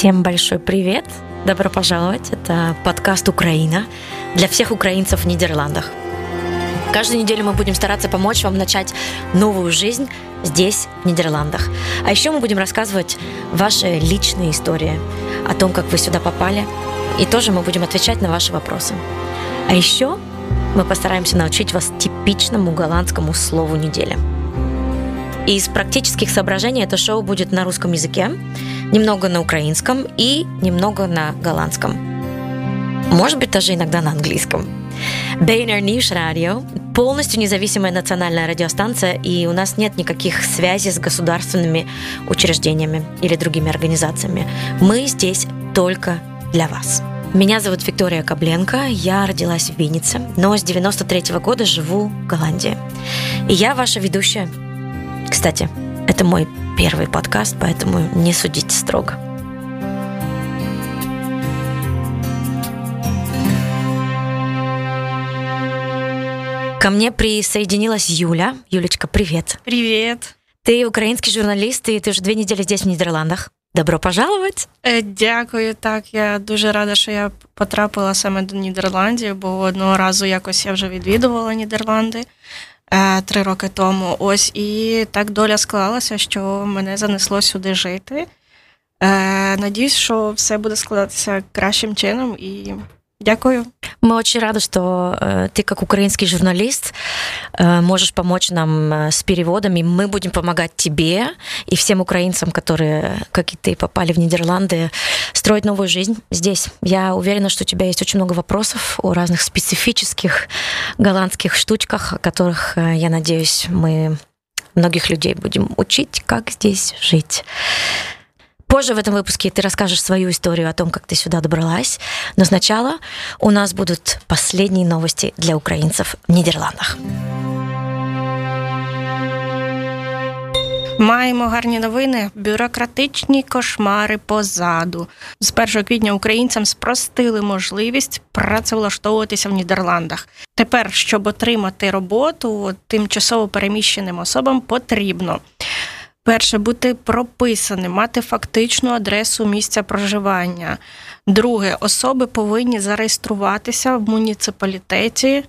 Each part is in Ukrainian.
Всем большой привет! Добро пожаловать! Это подкаст «Украина» для всех украинцев в Нидерландах. Каждую неделю мы будем стараться помочь вам начать новую жизнь здесь, в Нидерландах. А еще мы будем рассказывать ваши личные истории о том, как вы сюда попали, и тоже мы будем отвечать на ваши вопросы. А еще мы постараемся научить вас типичному голландскому слову недели. Из практических соображений это шоу будет на русском языке, немного на украинском и немного на голландском. Может быть, даже иногда на английском. BNR News Radio – полностью независимая национальная радиостанция, и у нас нет никаких связей с государственными учреждениями или другими организациями. Мы здесь только для вас. Меня зовут Виктория Кобленко, я родилась в Виннице, но с 93 -го года живу в Голландии. И я ваша ведущая. Кстати, это мой первый подкаст, поэтому не судите строго. Ко мне присоединилась Юля. Юлечка, привет. Привет. Ты украинский журналист, и ты уже две недели здесь, в Нідерландах. Добро пожаловать! Е, Дякую. Так, я дуже рада, що я потрапила саме до Нідерландів, бо одного разу якось я вже відвідувала Нідерланди е, Три роки тому. Ось і так доля склалася, що мене занесло сюди жити. Е, Надіюсь, що все буде складатися кращим чином і дякую. Мы очень рады, что э, ты, как украинский журналист, э, можешь помочь нам э, с переводами. Мы будем помогать тебе и всем украинцам, которые, как и ты, попали в Нидерланды, строить новую жизнь здесь. Я уверена, что у тебя есть очень много вопросов о разных специфических голландских штучках, о которых, э, я надеюсь, мы многих людей будем учить, как здесь жить. Позже в этом выпуске ты расскажешь свою историю о том, как ты сюда добралась. Но сначала у нас будут последние новости для украинцев в Нидерландах. Маємо гарні новини. Бюрократичні кошмари позаду. З 1 квітня українцям спростили можливість працевлаштовуватися в Нідерландах. Тепер, щоб отримати роботу, тимчасово переміщеним особам потрібно. Перше, бути прописаним, мати фактичну адресу місця проживання. Друге, особи повинні зареєструватися в муніципалітеті.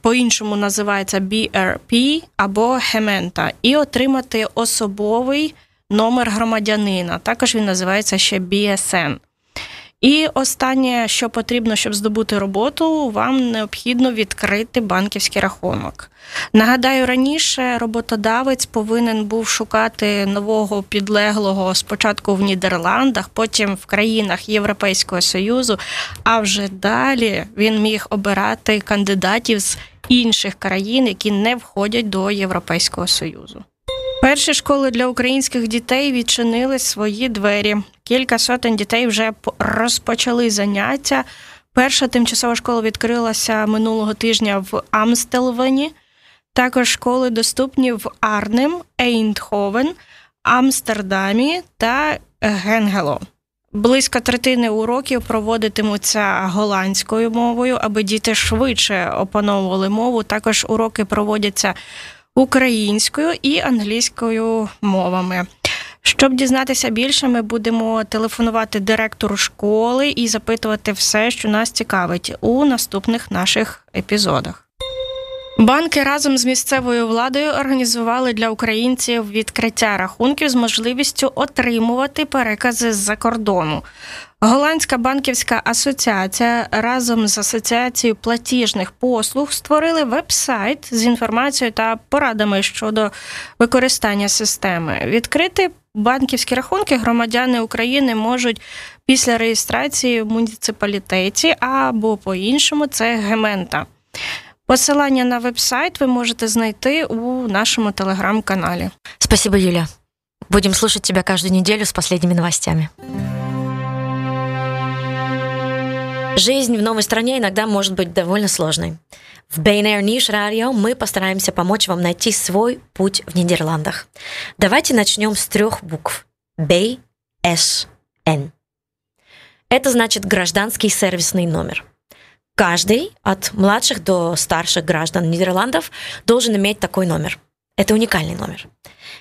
По-іншому називається BRP або Гемента, і отримати особовий номер громадянина. Також він називається ще BSN. І останнє, що потрібно, щоб здобути роботу, вам необхідно відкрити банківський рахунок. Нагадаю, раніше роботодавець повинен був шукати нового підлеглого спочатку в Нідерландах, потім в країнах Європейського Союзу, а вже далі він міг обирати кандидатів з інших країн, які не входять до Європейського Союзу. Перші школи для українських дітей відчинили свої двері. Кілька сотень дітей вже розпочали заняття. Перша тимчасова школа відкрилася минулого тижня в Амстелвені. Також школи доступні в Арнем, Ейндховен, Амстердамі та Генгело. Близько третини уроків проводитимуться голландською мовою, аби діти швидше опановували мову. Також уроки проводяться українською і англійською мовами. Щоб дізнатися більше, ми будемо телефонувати директору школи і запитувати все, що нас цікавить у наступних наших епізодах. Банки разом з місцевою владою організували для українців відкриття рахунків з можливістю отримувати перекази з-за кордону. Голландська банківська асоціація разом з асоціацією платіжних послуг створили веб-сайт з інформацією та порадами щодо використання системи. Відкрити банківські рахунки громадяни України можуть після реєстрації в муніципалітеті або по-іншому це гемента. Посилання на веб-сайт ви можете знайти у нашому телеграм-каналі. Спасибо, Юля. Будем слушать тебя каждую неделю с последними новостями. Жизнь в новой стране иногда может быть довольно сложной. В BNR News Radio мы постараемся помочь вам найти свой путь в Нидерландах. Давайте начнем с трех букв. BSN. Это значит гражданский сервисный номер. Каждый, от младших до старших граждан Нидерландов, должен иметь такой номер. Это уникальный номер.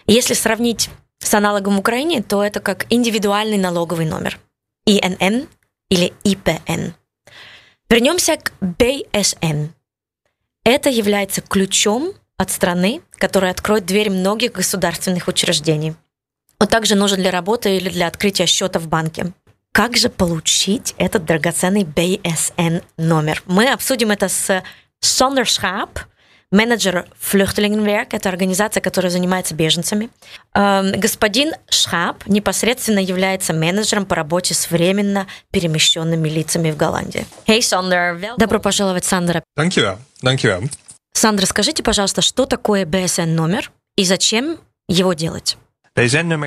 Если сравнить с аналогом в Украине, то это как индивидуальный налоговый номер. ИНН или ИПН. Вернемся к БСН. Это является ключом от страны, который откроет дверь многих государственных учреждений. Он также нужен для работы или для открытия счета в банке. Как же получить этот драгоценный BSN номер? Мы обсудим это с Sander Schaap, менеджер Flüchtlingenwerk, это организация, которая занимается беженцами. Господин Шхаб непосредственно является менеджером по работе с временно перемещенными лицами в Голландии. Hey, Sander. Добро пожаловать, Сандра. Dankjewel. Dankjewel. Сандра, скажите, пожалуйста, что такое BSN номер и зачем его делать?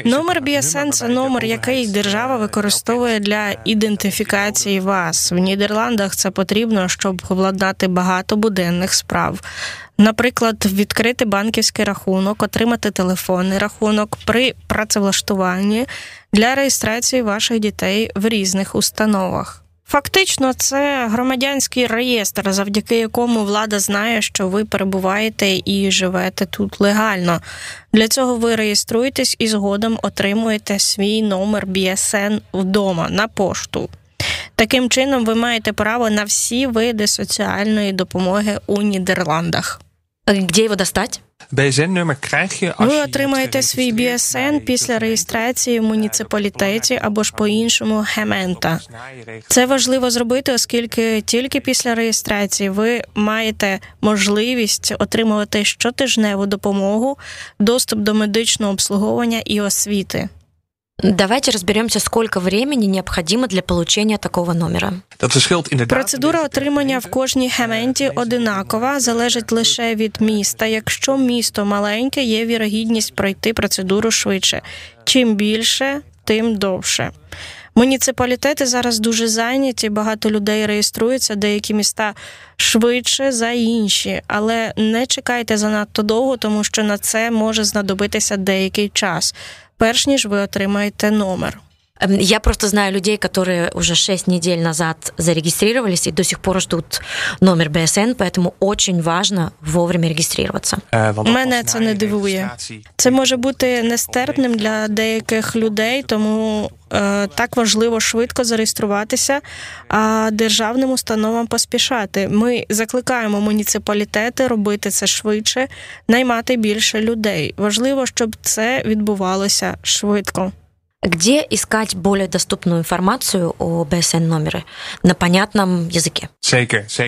Номер BSN – це номер, який держава використовує для ідентифікації вас в Нідерландах. Це потрібно, щоб владнати багато буденних справ. Наприклад, відкрити банківський рахунок, отримати телефонний рахунок при працевлаштуванні для реєстрації ваших дітей в різних установах. Фактично, це громадянський реєстр, завдяки якому влада знає, що ви перебуваєте і живете тут легально. Для цього ви реєструєтесь і згодом отримуєте свій номер BSN вдома на пошту. Таким чином, ви маєте право на всі види соціальної допомоги у Нідерландах. Де його достати? BSN-nummer je Ви отримаєте свій BSN після реєстрації в муніципалітеті або ж по-іншому гемента. Це важливо зробити, оскільки тільки після реєстрації ви маєте можливість отримувати щотижневу допомогу, доступ до медичного обслуговування і освіти. Давайте разберемся, сколько времени необходимо для получения такого номера. Процедура отримання в кожній гементі одинакова, залежить лише від міста. Якщо місто маленьке, є вірогідність пройти процедуру швидше. Чим більше, тим довше. Муніципалітети зараз дуже зайняті, багато людей реєструються, деякі міста швидше за інші, але не чекайте занадто довго, тому що на це може знадобитися деякий час, перш ніж ви отримаєте номер. Эм, Я просто знаю людей, которые уже 6 недель назад зарегистрировались и до сих пор ждут номер БСН, поэтому очень важно вовремя регистрироваться. Eh, want Мене pas це na не je дивує. registratie- Це може бути нестерпним для деяких людей, тому е, так важливо швидко зареєструватися, а державним установам поспішати. Ми закликаємо муніципалітети робити це швидше, наймати більше людей. Важливо, щоб це відбувалося швидко. Где искать более доступную информацию о БСН номере на понятном zeker.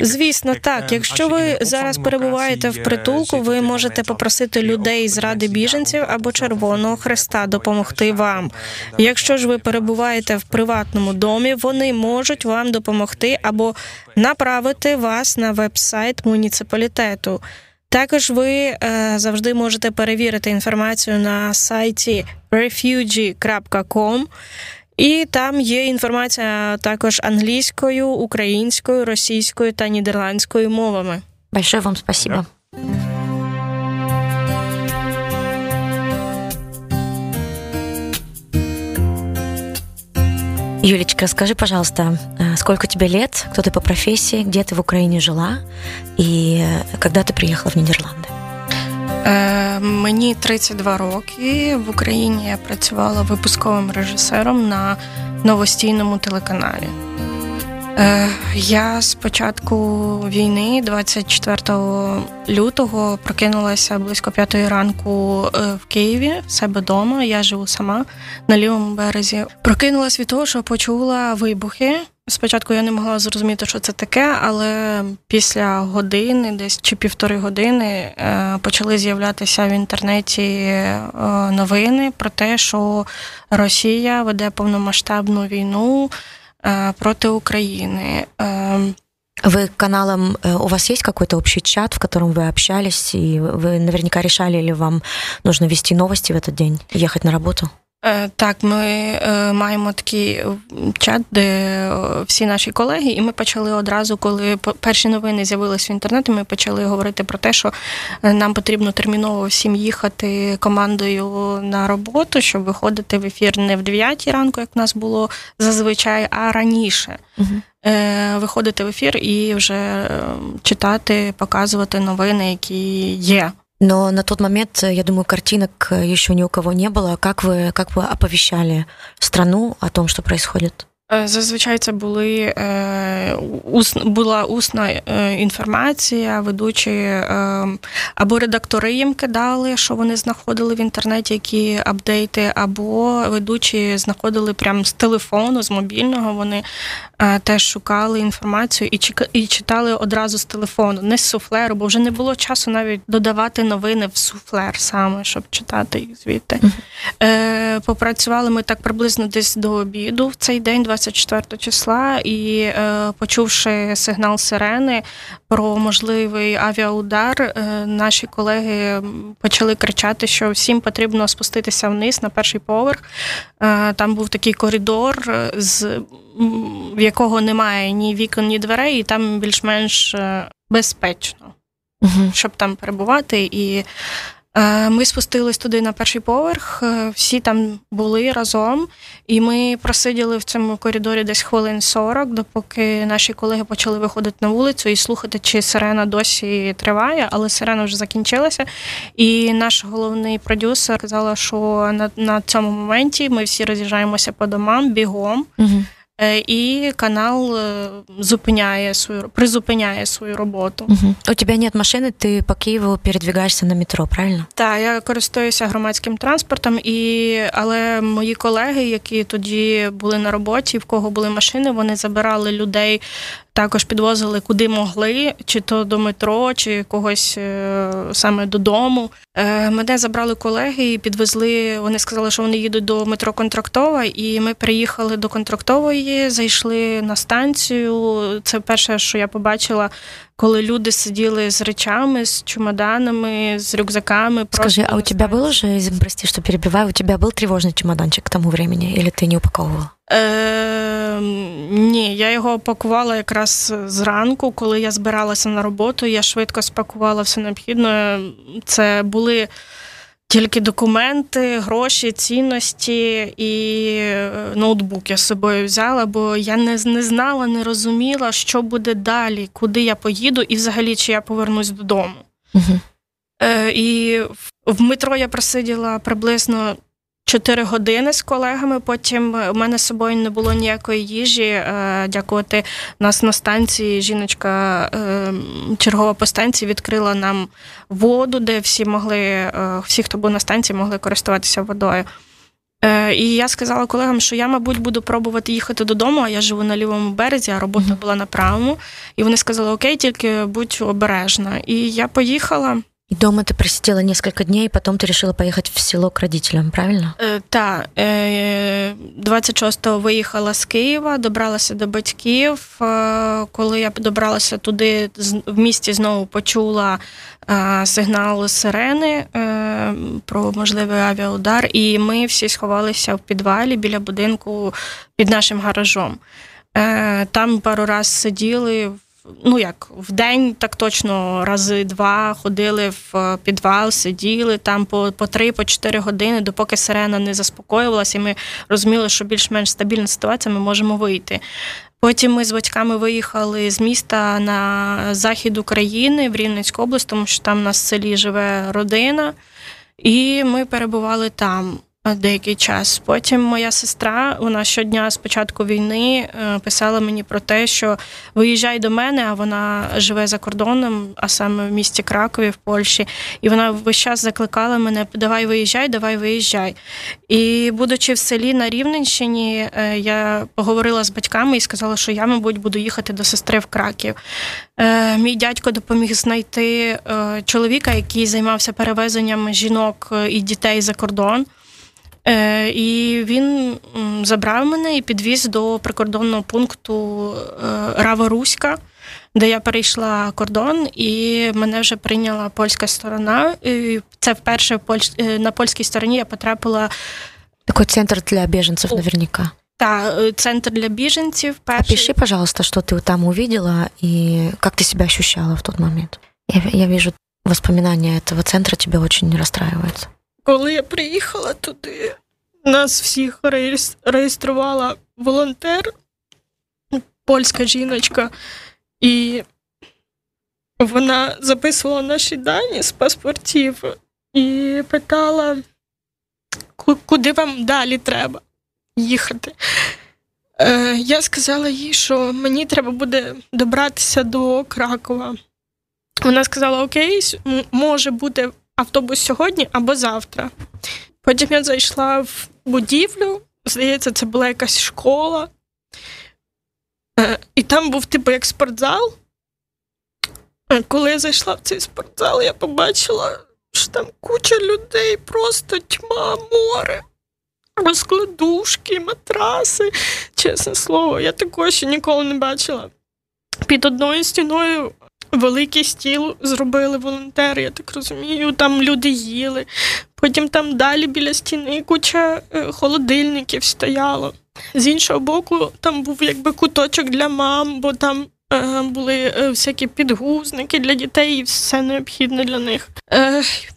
Звісно, так. Якщо ви зараз перебуваєте в притулку, ви можете попросити людей з ради біженців або Червоного Хреста допомогти вам. Якщо ж ви перебуваєте в приватному домі, вони можуть вам допомогти або направити вас на веб-сайт муніципалітету. Також ви е, завжди можете перевірити інформацію на сайті refugee.com. І там є інформація також англійською, українською, російською та нідерландською мовами. Большое вам спасибо. Юлечка, скажи, пожалуйста, э, сколько тебе лет, кто ты по профессии, где ты в Украине жила и э, когда ты приехала в Нидерланды? Е, мені 32 роки. В Україні я працювала випусковим режисером на новостійному телеканалі. Е, я з початку війни, 24 лютого, прокинулася близько п'ятої ранку е, в Києві, в себе вдома. Я живу сама на лівому березі. Прокинулась від того, що почула вибухи. Спочатку я не могла зрозуміти, що це таке, але після години, десь чи півтори години, е, почали з'являтися в інтернеті новини про те, що Росія веде повномасштабну війну проти України. Е, Вы каналом, э, у вас есть какой-то общий чат, в котором вы общались, и вы наверняка решали, или вам нужно вести новости в этот день, ехать на работу? Е, Так, ми е, маємо такий чат, де е, всі наші колеги, і ми почали одразу, коли перші новини з'явилися в інтернеті, ми почали говорити про те, що е, нам потрібно терміново всім їхати командою на роботу, щоб виходити в ефір не в 9 ранку, як в нас було зазвичай, а раніше. Е, Виходити в ефір і вже е, читати, показувати новини, які є. Но на тот момент, я думаю, картинок еще ни у кого не было. Как вы, как вы оповещали страну о том, что происходит? Е, зазвичай це були е, була усна е, інформація, ведучі або редактори їм кидали, що вони знаходили в інтернеті, які апдейти, або ведучі знаходили прямо з телефону, з мобільного. Вони теж шукали інформацію і і читали одразу з телефону, не з суфлеру, бо вже не було часу навіть додавати новини в суфлер саме, щоб читати їх звідти. Е, Попрацювали ми так приблизно десь до обіду в цей день. 24 числа, і е, почувши сигнал сирени про можливий авіаудар, е, наші колеги почали кричати, що всім потрібно спуститися вниз на перший поверх. Е, там був такий коридор, з в якого немає ні вікон, ні дверей, і там більш-менш безпечно, угу. щоб там перебувати. І Е, ми спустились туди на перший поверх, е, всі там були разом, і ми просиділи в цьому коридорі десь хвилин 40, допоки наші колеги почали виходити на вулицю і слухати, чи сирена досі триває, але сирена вже закінчилася. І наш головний продюсер казала, що на на цьому моменті ми всі роз'їжджаємося по домам бігом. Угу. І канал зупиняє свою призупиняє свою роботу. Угу. У тебе нет машини, ти по Києву передвигаєшся на метро, правильно? Так, я користуюся громадським транспортом, і але мої колеги, які тоді були на роботі, в кого були машини, вони забирали людей також підвозили куди могли, чи то до метро, чи когось е, саме додому. Е, мене забрали колеги і підвезли. Вони сказали, що вони їдуть до метро Контрактова, і ми приїхали до Контрактової, зайшли на станцію. Це перше, що я побачила. Коли люди сиділи з речами, з чемоданами, з рюкзаками. Скажи, а у тебе було же, прости, що перебиваю, у тебе був тривожний чемоданчик к тому времени, или ти не упаковувала? Е, Ні, я його опакувала якраз зранку, коли я збиралася на роботу. Я швидко спакувала все необхідне. Це були тільки документи, гроші, цінності і е, ноутбук я з собою взяла, бо я не не знала, не розуміла, що буде далі, куди я поїду, і взагалі чи я повернусь додому. Угу. Е, І в метро я просиділа приблизно Чотири години з колегами. Потім у мене з собою не було ніякої їжі. Е, дякувати нас на станції. Жіночка е, чергова по станції відкрила нам воду, де всі могли, е, всі, хто був на станції, могли користуватися водою. І я сказала колегам, що я, мабуть, буду пробувати їхати додому, а я живу на лівому березі, а робота була на правому. І вони сказали: Окей, тільки будь обережна. І я поїхала. И дома ты просидела несколько дней, потом ты решила поехать в село к родителям, правильно? Е, Так, 26-го виїхала з Києва, добралася до батьків. Е, коли я добралася туди, в місті знову почула е, сигнал сирени про можливий авіаудар, і ми всі сховалися в підвалі біля будинку під нашим гаражом. Там пару раз сиділи ну як в день, так точно рази два ходили в е, підвал, сиділи там по по три, по чотири години, допоки сирена не заспокоювалася, і ми розуміли, що більш-менш стабільна ситуація, ми можемо вийти. Потім ми з батьками виїхали з міста на захід України в Рівненську область, тому що там на селі живе родина, і ми перебували там деякий час. Потім моя сестра, вона щодня з початку війни е, писала мені про те, що виїжджай до мене, а вона живе за кордоном, а саме в місті Кракові, в Польщі. І вона весь час закликала мене: Давай виїжджай, давай виїжджай. І, будучи в селі на Рівненщині, е, я поговорила з батьками і сказала, що я, мабуть, буду їхати до сестри в Краків. Е, мій дядько допоміг знайти чоловіка, який займався перевезенням жінок і дітей за кордон. Е, І він забрав мене і підвіз до прикордонного пункту е, Рава-Руська, де я перейшла кордон, і мене вже прийняла польська сторона. І Це вперше е, на польській стороні я потрапила. Такой центр для біженців наверняка. Да, е, центр для біженців. Перший. Опиши, пожалуйста, что ты там увидела и как ты себя ощущала в тот момент. Я, я вижу, воспоминания этого центра тебя очень расстраиваются. Коли я приїхала туди, нас всіх реєструвала волонтер, польська жіночка, і вона записувала наші дані з паспортів і питала, куди вам далі треба їхати. Е, Я сказала їй, що мені треба буде добратися до Кракова. Вона сказала: Окей, може бути автобус сьогодні або завтра. Потім я зайшла в будівлю, здається, це була якась школа. Е, і там був типу як спортзал. Е, коли я зайшла в цей спортзал, я побачила, що там куча людей, просто тьма, море, розкладушки, матраси. Чесне слово, я такого ще ніколи не бачила. Під одною стіною великий стіл зробили волонтери, я так розумію. Там люди їли. Потім там далі біля стіни куча е, холодильників стояло. З іншого боку, там був якби куточок для мам, бо там е, були е, всякі підгузники для дітей і все необхідне для них.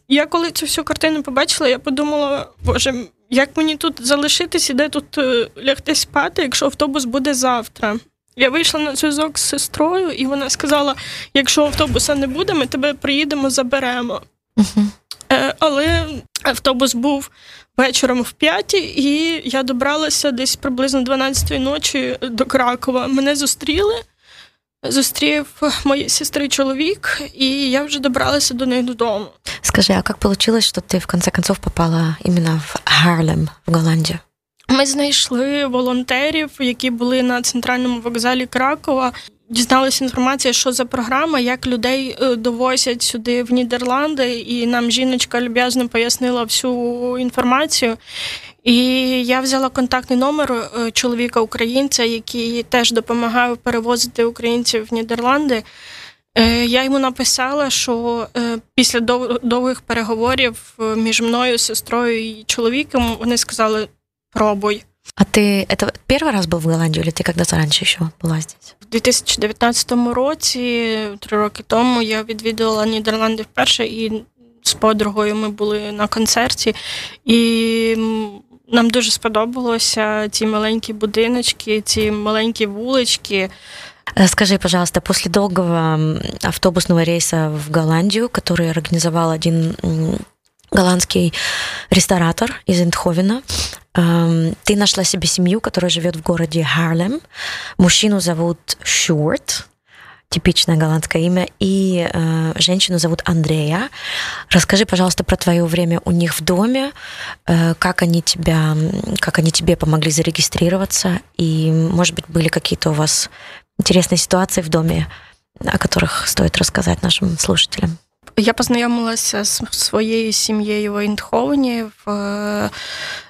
Я коли цю всю картину побачила, я подумала, боже, як мені тут залишитись і де тут лягти спати, якщо автобус буде завтра. Я вийшла на зв'язок з сестрою, і вона сказала: якщо автобуса не буде, ми тебе приїдемо, заберемо. Uh-huh. Е, Але автобус був вечором в п'ятій, і я добралася десь приблизно 12-ї ночі до Кракова. Мене зустріли. Зустрів моєї сестри чоловік, і я вже добралася до них додому. Скажи, а як вийшло, що ти в конце концов попала іменно в Гарлем в Голландію? Ми знайшли волонтерів, які були на центральному вокзалі Кракова. Дізналися інформацію, що за програма, як людей е, довозять сюди в Нідерланди, і нам жіночка люб'язно пояснила всю інформацію. І я взяла контактний номер е, чоловіка українця, який теж допомагав перевозити українців в Нідерланди. Е, я йому написала, що після довгих переговорів між мною, сестрою і чоловіком вони сказали: пробуй. А ти это перший раз був в Голландії, чи ти когда-то раніше ще була здесь? У 2019 році, три роки тому, я відвідувала Нідерланди вперше, і з подругою ми були на концерті, і нам дуже сподобалося ці маленькі будиночки, ці маленькі вулички. Э, скажи, пожалуйста, после долгого автобусного рейса в Голландию, который организовал один голландский ресторатор из Эндховена, ты нашла себе семью, которая живет в городе Харлем. Мужчину зовут Шурт, типичное голландское имя, и э, женщину зовут Андрея. Расскажи, пожалуйста, про твое время у них в доме, э, как они тебя, как они тебе помогли зарегистрироваться, и, может быть, были какие-то у вас интересные ситуации в доме, о которых стоит рассказать нашим слушателям. Я познайомилася з своєю сім'єю в Ейндховені, в е,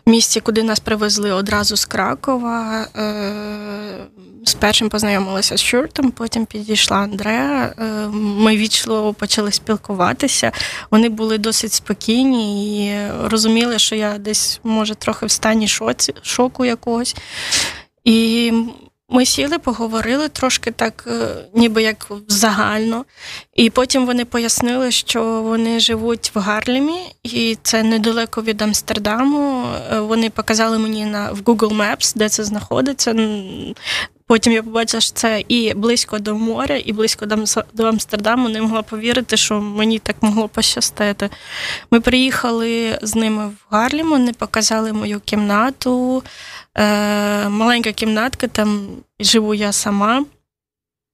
місті, куди нас привезли одразу з Кракова. Е, з першим познайомилася з Шуртом, потім підійшла Андреа. Е, ми вічливо почали спілкуватися. Вони були досить спокійні і розуміли, що я десь, може, трохи в стані шоці, шоку якогось. І ми сіли, поговорили трошки так, е, ніби як загально, і потім вони пояснили, що вони живуть в Гарлемі, і це недалеко від Амстердаму. Е, вони показали мені на в Google Maps, де це знаходиться. Потім я побачила, що це і близько до моря, і близько до Амстердаму. Не могла повірити, що мені так могло пощастити. Ми приїхали з ними в Гарлім, вони показали мою кімнату, е, маленька кімнатка, там живу я сама.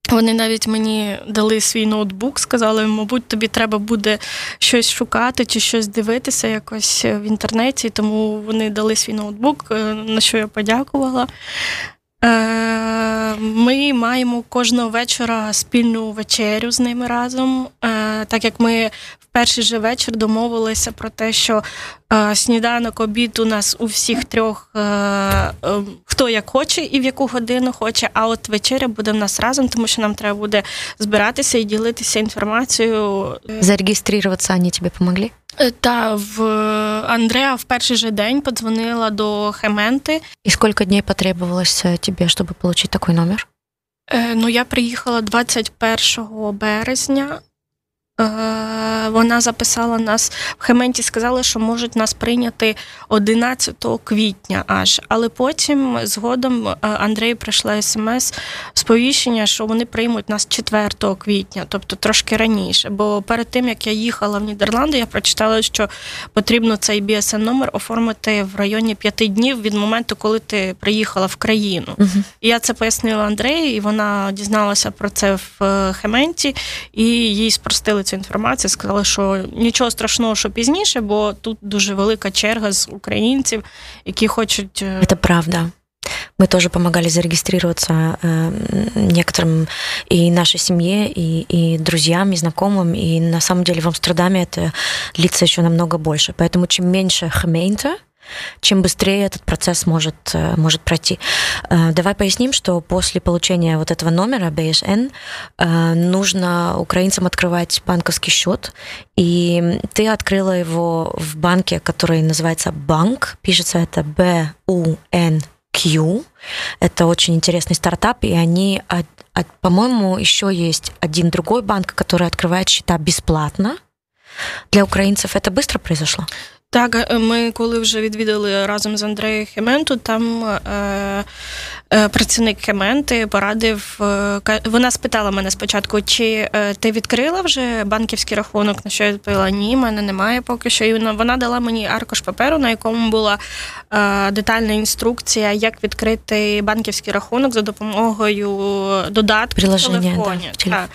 Вони навіть мені дали свій ноутбук, сказали, мабуть, тобі треба буде щось шукати чи щось дивитися якось в інтернеті, тому вони дали свій ноутбук, е, на що я подякувала. Е, ми маємо кожного вечора спільну вечерю з ними разом, е, так як ми в перший же вечір домовилися про те, що е, сніданок обід у нас у всіх трьох хто як хоче і в яку годину хоче. А от вечеря буде в нас разом, тому що нам треба буде збиратися і ділитися інформацією. Зареєструватися вони тобі допомогли? Е, та в Андреа в перший же день подзвонила до Хементи. І скільки днів потребувалося тобі, щоб отримати такий номер? Е, ну, я приїхала 21 березня. Е, вона записала нас в Хементі, сказали, що можуть нас прийняти 11 квітня аж. Але потім згодом е, Андрій прийшла смс сповіщення, що вони приймуть нас 4 квітня, тобто трошки раніше. Бо перед тим як я їхала в Нідерланди, я прочитала, що потрібно цей BSN номер оформити в районі 5 днів від моменту, коли ти приїхала в країну. uh І я це пояснила Андрею, і вона дізналася про це в е, Хементі, і їй спростили цю інформацію. Сказали, що нічого страшного, що пізніше, бо тут дуже велика черга з українців, які хочуть. Е, це правда. Мы тоже помогали зарегистрироваться э, некоторым и нашей семье, и, и друзьям, и знакомым. И на самом деле в Амстердаме это длится еще намного больше. Поэтому чем меньше хмейнта, чем быстрее этот процесс может, э, может пройти. Э, давай поясним, что после получения вот этого номера BSN э, нужно украинцам открывать банковский счет, и ты открыла его в банке, который называется Банк, пишется это B-U-N-Q. Это очень интересный стартап, и они, по-моему, еще есть один другой банк, который открывает счета бесплатно для украинцев. Это быстро произошло? Так, е, ми коли вже відвідали разом з Андреєм Хементу, там е, е, працівник Хементи порадив. Е, вона спитала мене спочатку, чи е, ти відкрила вже банківський рахунок? На що я відповіла? Ні, мене немає поки що. І вона, вона дала мені аркуш паперу, на якому була е, детальна інструкція, як відкрити банківський рахунок за допомогою додатку в телефоні. Да, Так.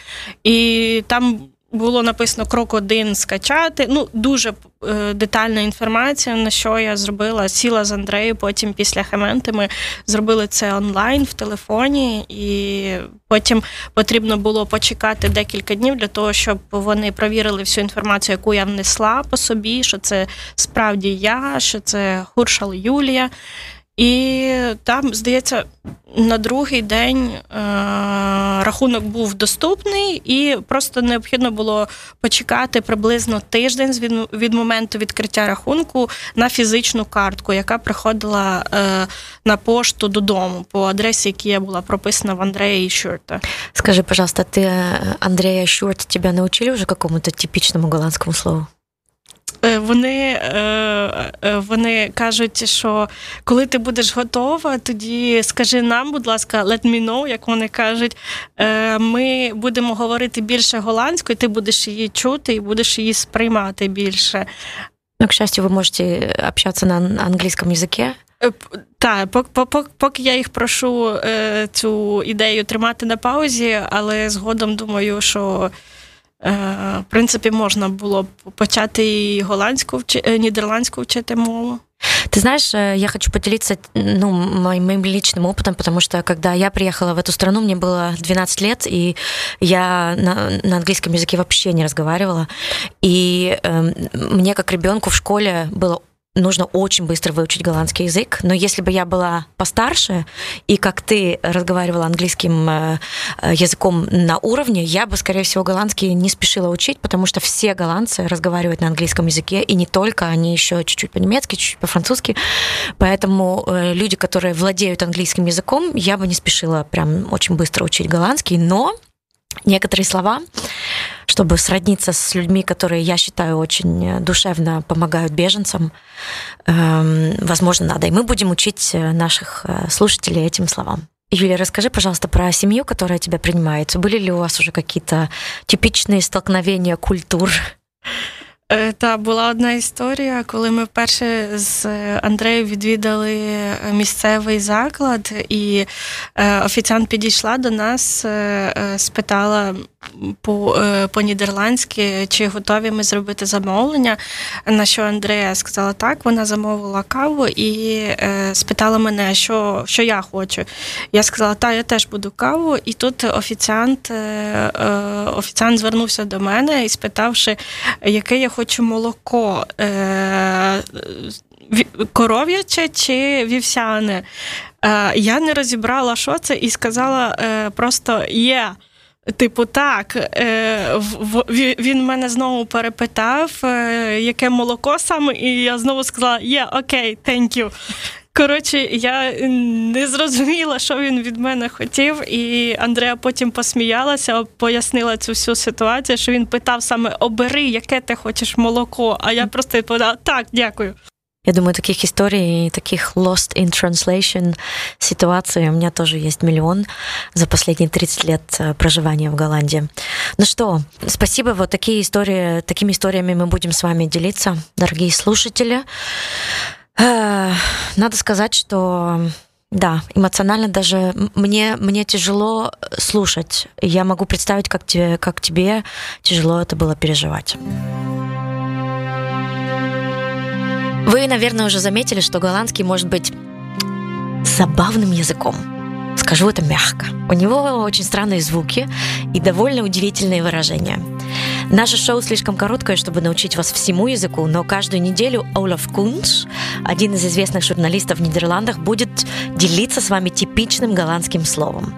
І там було написано крок один скачати. Ну, дуже е, детальна інформація, на що я зробила. Сіла з Андреєю, потім після Хементи ми зробили це онлайн в телефоні, і потім потрібно було почекати декілька днів для того, щоб вони провірили всю інформацію, яку я внесла по собі, що це справді я, що це Хуршал Юлія. І там, здається, на другий день е, рахунок був доступний, і просто необхідно було почекати приблизно тиждень від, від моменту відкриття рахунку на фізичну картку, яка приходила е, на пошту додому по адресі, яка була прописана в Андрея Шурта. Скажи, пожалуйста, ти Андрея Шурт тебе научили вже какому-то типічному голландському слову? Е, вони е, е, вони кажуть, що коли ти будеш готова, тоді скажи нам, будь ласка, let me know, як вони кажуть, ми будемо говорити більше голландською, ти будеш її чути і будеш її сприймати більше. Ну, к счастью, ви можете общатися на англійському язикі. Так, поки я їх прошу цю ідею тримати на паузі, але згодом думаю, що в принципі, можна було почати і голландську нидерландскую вчити мову. Ты знаешь, я хочу поделиться ну, моим, моим личным опытом, потому что когда я приехала в эту страну, мне было 12 лет, и я на, на английском языке вообще не разговаривала. И э, мне как ребенку в школе было нужно очень быстро выучить голландский язык. Но если бы я была постарше, и как ты разговаривала английским э, э, языком на уровне, я бы, скорее всего, голландский не спешила учить, потому что все голландцы разговаривают на английском языке, и не только, они еще чуть-чуть по-немецки, чуть-чуть по-французски. Поэтому э, люди, которые владеют английским языком, я бы не спешила прям очень быстро учить голландский, но некоторые слова чтобы сродниться с людьми, которые, я считаю, очень душевно помогают беженцам. Возможно, надо. И мы будем учить наших слушателей этим словам. Юлия, расскажи, пожалуйста, про семью, которая тебя принимает. Были ли у вас уже какие-то типичные столкновения культур? Е, та була одна історія, коли ми вперше з Андреєм відвідали місцевий заклад, і е, офіціант підійшла до нас, е, спитала по нідерландськи, чи готові ми зробити замовлення. На що Андрея сказала так, вона замовила каву і спитала мене, що що я хочу. Я сказала, так, я теж буду каву. І тут офіціант офіціант звернувся до мене і спитавши, яке я хочу молоко е, коров'яче чи вівсяне. Е, Я не розібрала, що це, і сказала е, просто є. Типу, так, е, він мене знову перепитав, е, яке молоко саме, і я знову сказала: є, окей, thank you. Коротше, я не зрозуміла, що він від мене хотів, і Андреа потім посміялася, пояснила цю всю ситуацію, що він питав саме обери, яке ти хочеш молоко. А я просто відповідала так, дякую. Я думаю, таких историй, таких lost in translation ситуаций у меня тоже есть миллион за последние 30 лет проживания в Голландии. Ну что, спасибо. Вот такие истории, такими историями мы будем с вами делиться, дорогие слушатели. Э, надо сказать, что да, эмоционально даже мне, мне тяжело слушать. Я могу представить, как тебе, как тебе тяжело это было переживать. Вы, наверное, уже заметили, что голландский может быть забавным языком. Скажу это мягко. У него очень странные звуки и довольно удивительные выражения. Наше шоу слишком короткое, чтобы научить вас всему языку, но каждую неделю Олаф Кунш, один из известных журналистов в Нидерландах, будет делиться с вами типичным голландским словом.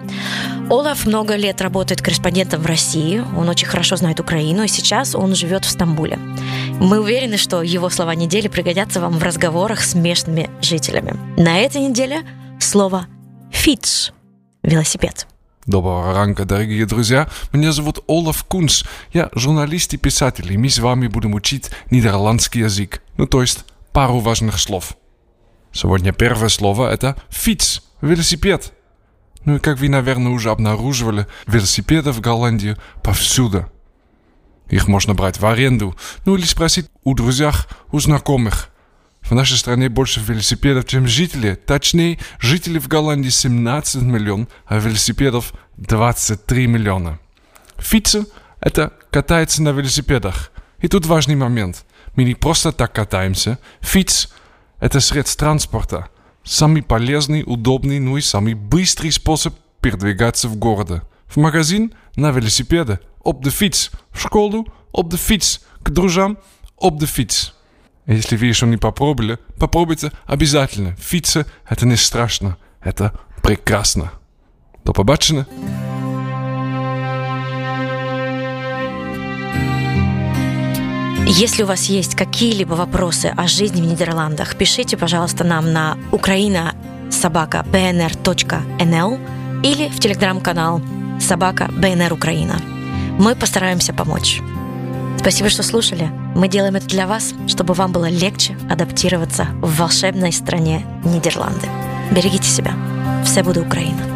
Олаф много лет работает корреспондентом в России, он очень хорошо знает Украину, и сейчас он живет в Стамбуле. Мы уверены, что его слова недели пригодятся вам в разговорах с местными жителями. На этой неделе слово «фитс» – велосипед. Доброго ранка, дорогие друзья. Меня зовут Олаф Кунс. Я журналист и писатель, и мы с вами будем учить нидерландский язык. Ну, то есть пару важных слов. Сегодня первое слово – это «фиц» – велосипед. Ну и как вы, наверное, уже обнаруживали, велосипеды в Голландии повсюду. Их можно брать в аренду, ну или спросить у друзьях, у знакомых. В нашей стране больше велосипедов, чем жителей. Точнее, жителей в Голландии 17 миллионов, а велосипедов 23 миллиона. Фицы – это катается на велосипедах. И тут важный момент. Мы не просто так катаемся. Фиц – это средство транспорта. Самый полезный, удобный, ну и самый быстрый способ передвигаться в городе. В магазин – на велосипеде, op de fiets. В школу – op de fiets. К друзьям – op de fiets. Если вы еще не попробовали, попробуйте обязательно. Фице – это не страшно, это прекрасно. До побачення! Если у вас есть какие-либо вопросы о жизни в Нидерландах, пишите, пожалуйста, нам на украина собака bnr.nl или в телеграм-канал собака БНР Украина. Мы постараемся помочь. Спасибо, что слушали. Мы делаем это для вас, чтобы вам было легче адаптироваться в волшебной стране Нидерланды. Берегите себя. Все буде Україна.